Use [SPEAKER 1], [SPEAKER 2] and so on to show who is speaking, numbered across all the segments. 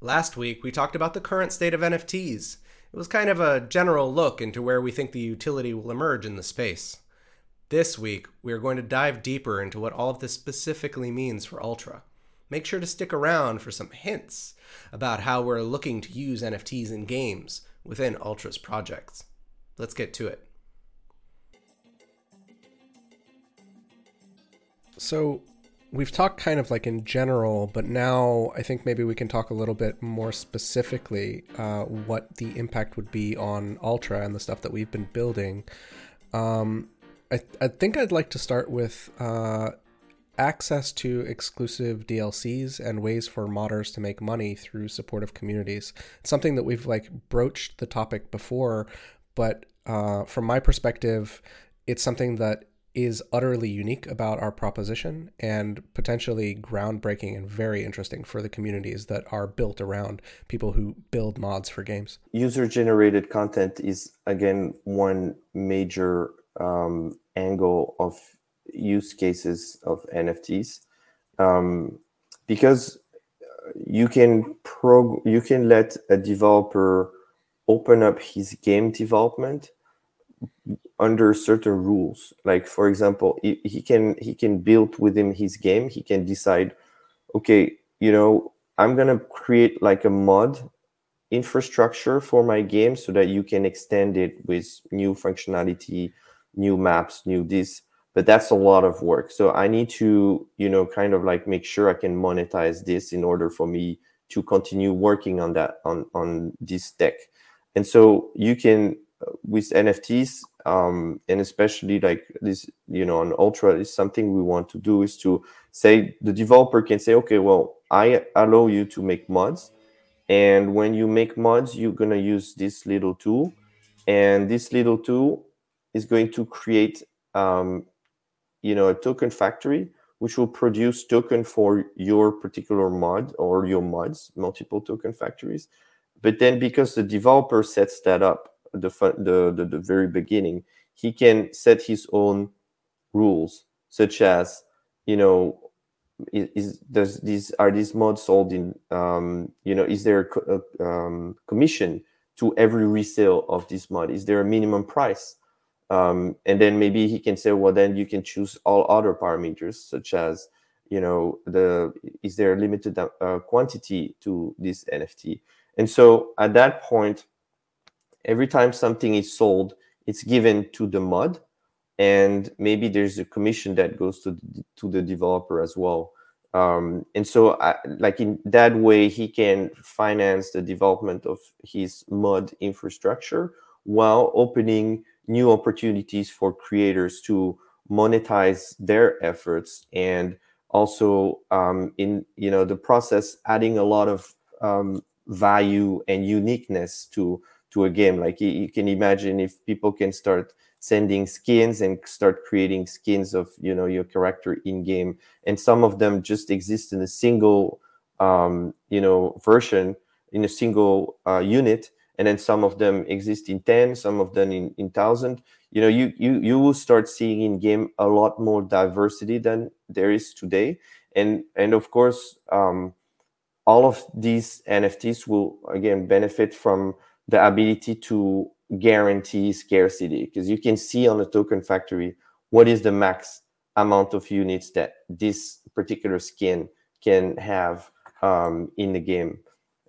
[SPEAKER 1] Last week, we talked about the current state of NFTs. It was kind of a general look into where we think the utility will emerge in the space. This week, we are going to dive deeper into what all of this specifically means for Ultra. Make sure to stick around for some hints about how we're looking to use NFTs in games within Ultra's projects. Let's get to it. So, we've talked kind of like in general, but now I think maybe we can talk a little bit more specifically uh, what the impact would be on Ultra and the stuff that we've been building. Um, I, I think I'd like to start with uh, access to exclusive DLCs and ways for modders to make money through supportive communities. It's something that we've like broached the topic before, but uh, from my perspective, it's something that is utterly unique about our proposition and potentially groundbreaking and very interesting for the communities that are built around people who build mods for games.
[SPEAKER 2] User generated content is, again, one major um, angle of use cases of NFTs um, because you can prog- you can let a developer open up his game development under certain rules. Like for example he, he can he can build within his game. He can decide okay you know i'm to create like a mod infrastructure for my game so that you can extend it with new functionality new maps new this but that's a lot of work. So i need to you know kind of like make sure i can monetize this in order for me to continue working on that on on this deck. And so you can with NFTs, um, and especially like this, you know, on Ultra is something we want to do is to say the developer can say, okay, well, I allow you to make mods, and when you make mods, you're gonna use this little tool, and this little tool is going to create, um, you know, a token factory which will produce token for your particular mod or your mods, multiple token factories. But then because the developer sets that up the, the, the, the very beginning, he can set his own rules, such as, you know, is, is does these are these mods sold in um, you know is there a, a um, commission to every resale of this mod? Is there a minimum price? Um, and then maybe he can say well then you can choose all other parameters such as you know the is there a limited uh, quantity to this nft and so at that point every time something is sold, it's given to the mod, and maybe there's a commission that goes to the, to the developer as well. Um, and so, I, like in that way, he can finance the development of his mod infrastructure while opening new opportunities for creators to monetize their efforts and also um, in you know the process adding a lot of um, value and uniqueness to to a game. Like you, can imagine if people can start sending skins and start creating skins of you know your character in game, and some of them just exist in a single um, you know version in a single uh, unit, and then some of them exist in ten, some of them in in thousand. You know, you you you will start seeing in game a lot more diversity than there is today, and and of course. Um, all of these NFTs will again benefit from the ability to guarantee scarcity because you can see on the token factory what is the max amount of units that this particular skin can have um, in the game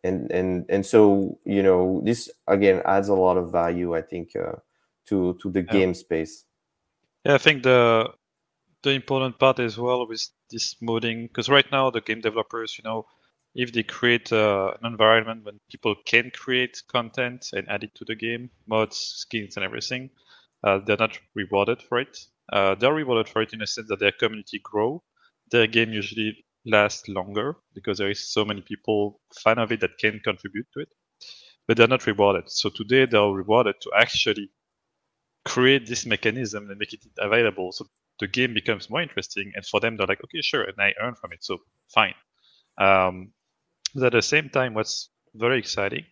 [SPEAKER 2] and and and so you know this again adds a lot of value i think uh, to to the yeah. game space
[SPEAKER 3] yeah i think the the important part as well with this modding because right now the game developers you know if they create uh, an environment when people can create content and add it to the game, mods, skins, and everything, uh, they're not rewarded for it. Uh, they're rewarded for it in a sense that their community grow. Their game usually lasts longer because there is so many people fan of it that can contribute to it, but they're not rewarded. So today they're rewarded to actually create this mechanism and make it available. So the game becomes more interesting, and for them they're like, okay, sure, and I earn from it, so fine. Um, but at the same time, what's very exciting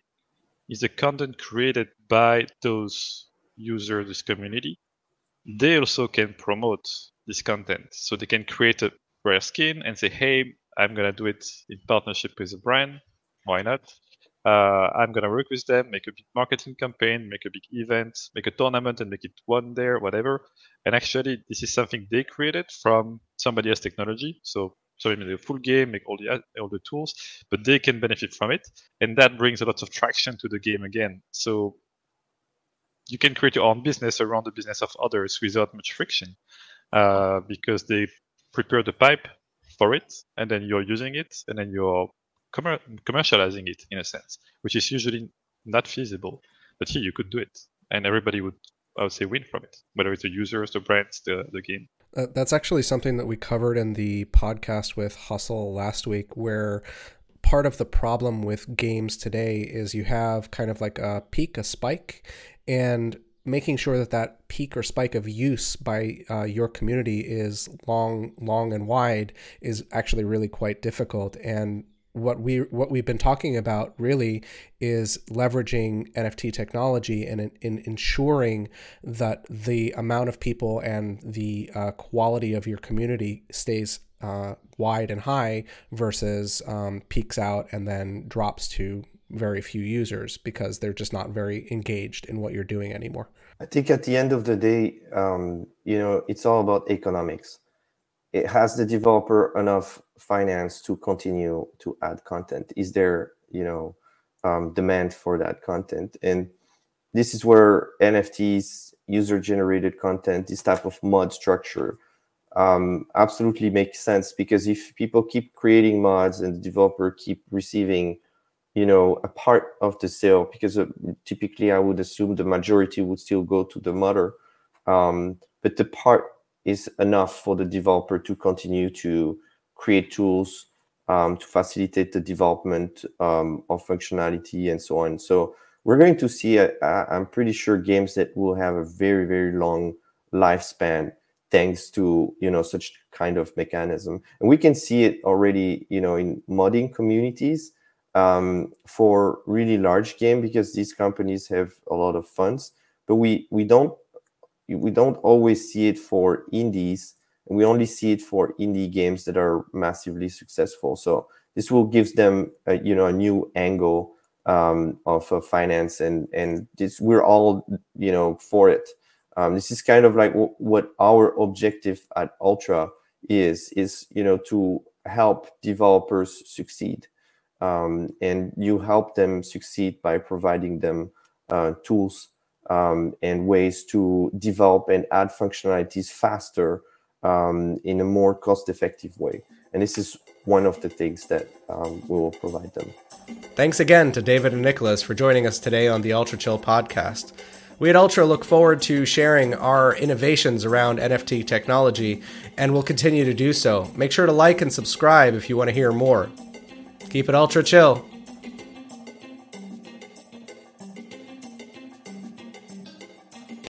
[SPEAKER 3] is the content created by those users, this community. They also can promote this content. So they can create a rare skin and say, hey, I'm going to do it in partnership with a brand. Why not? Uh, I'm gonna work with them, make a big marketing campaign, make a big event, make a tournament, and make it one there, whatever. And actually, this is something they created from somebody else's technology. So so made a full game, make all the all the tools, but they can benefit from it, and that brings a lot of traction to the game again. So you can create your own business around the business of others without much friction, uh, because they prepare the pipe for it, and then you're using it, and then you're commer- commercializing it in a sense, which is usually not feasible. But here you could do it, and everybody would, I would say, win from it, whether it's the users, the brands, the the game.
[SPEAKER 1] Uh, that's actually something that we covered in the podcast with Hustle last week, where part of the problem with games today is you have kind of like a peak, a spike, and making sure that that peak or spike of use by uh, your community is long, long and wide is actually really quite difficult. And what we what we've been talking about really is leveraging NFT technology and in, in ensuring that the amount of people and the uh, quality of your community stays uh, wide and high versus um, peaks out and then drops to very few users because they're just not very engaged in what you're doing anymore.
[SPEAKER 2] I think at the end of the day, um, you know, it's all about economics it has the developer enough finance to continue to add content? Is there you know um, demand for that content? And this is where nfts user generated content this type of mod structure um, absolutely makes sense. Because if people keep creating mods and the developer keep receiving you know a part of the sale because typically i would assume the majority would still go to the modder um, but the part is enough for the developer to continue to create tools um, to facilitate the development um, of functionality and so on. So we're going to see, i am pretty sure, games that will have a very, very long lifespan thanks to you know such kind of mechanism and we can see it already you know in modding communities um, for really large game because these companies have a lot of funds but we we don't we don't always see it for indies and we only see it for indie games that are massively successful. So this will gives them a, you know a new angle um, of uh, finance and and this we're all you know for it. Um, this is kind of like w- what our objective at ultra is is you know to help developers succeed. Um, and you help them succeed by providing them uh, tools um, and ways to develop and add functionalities faster um, in a more cost effective way. And this is one of the things that um, we will provide them.
[SPEAKER 1] Thanks again to David and Nicholas for joining us today on the Ultra Chill podcast. We at Ultra look forward to sharing our innovations around NFT technology and will continue to do so. Make sure to like and subscribe if you want to hear more. Keep it ultra chill.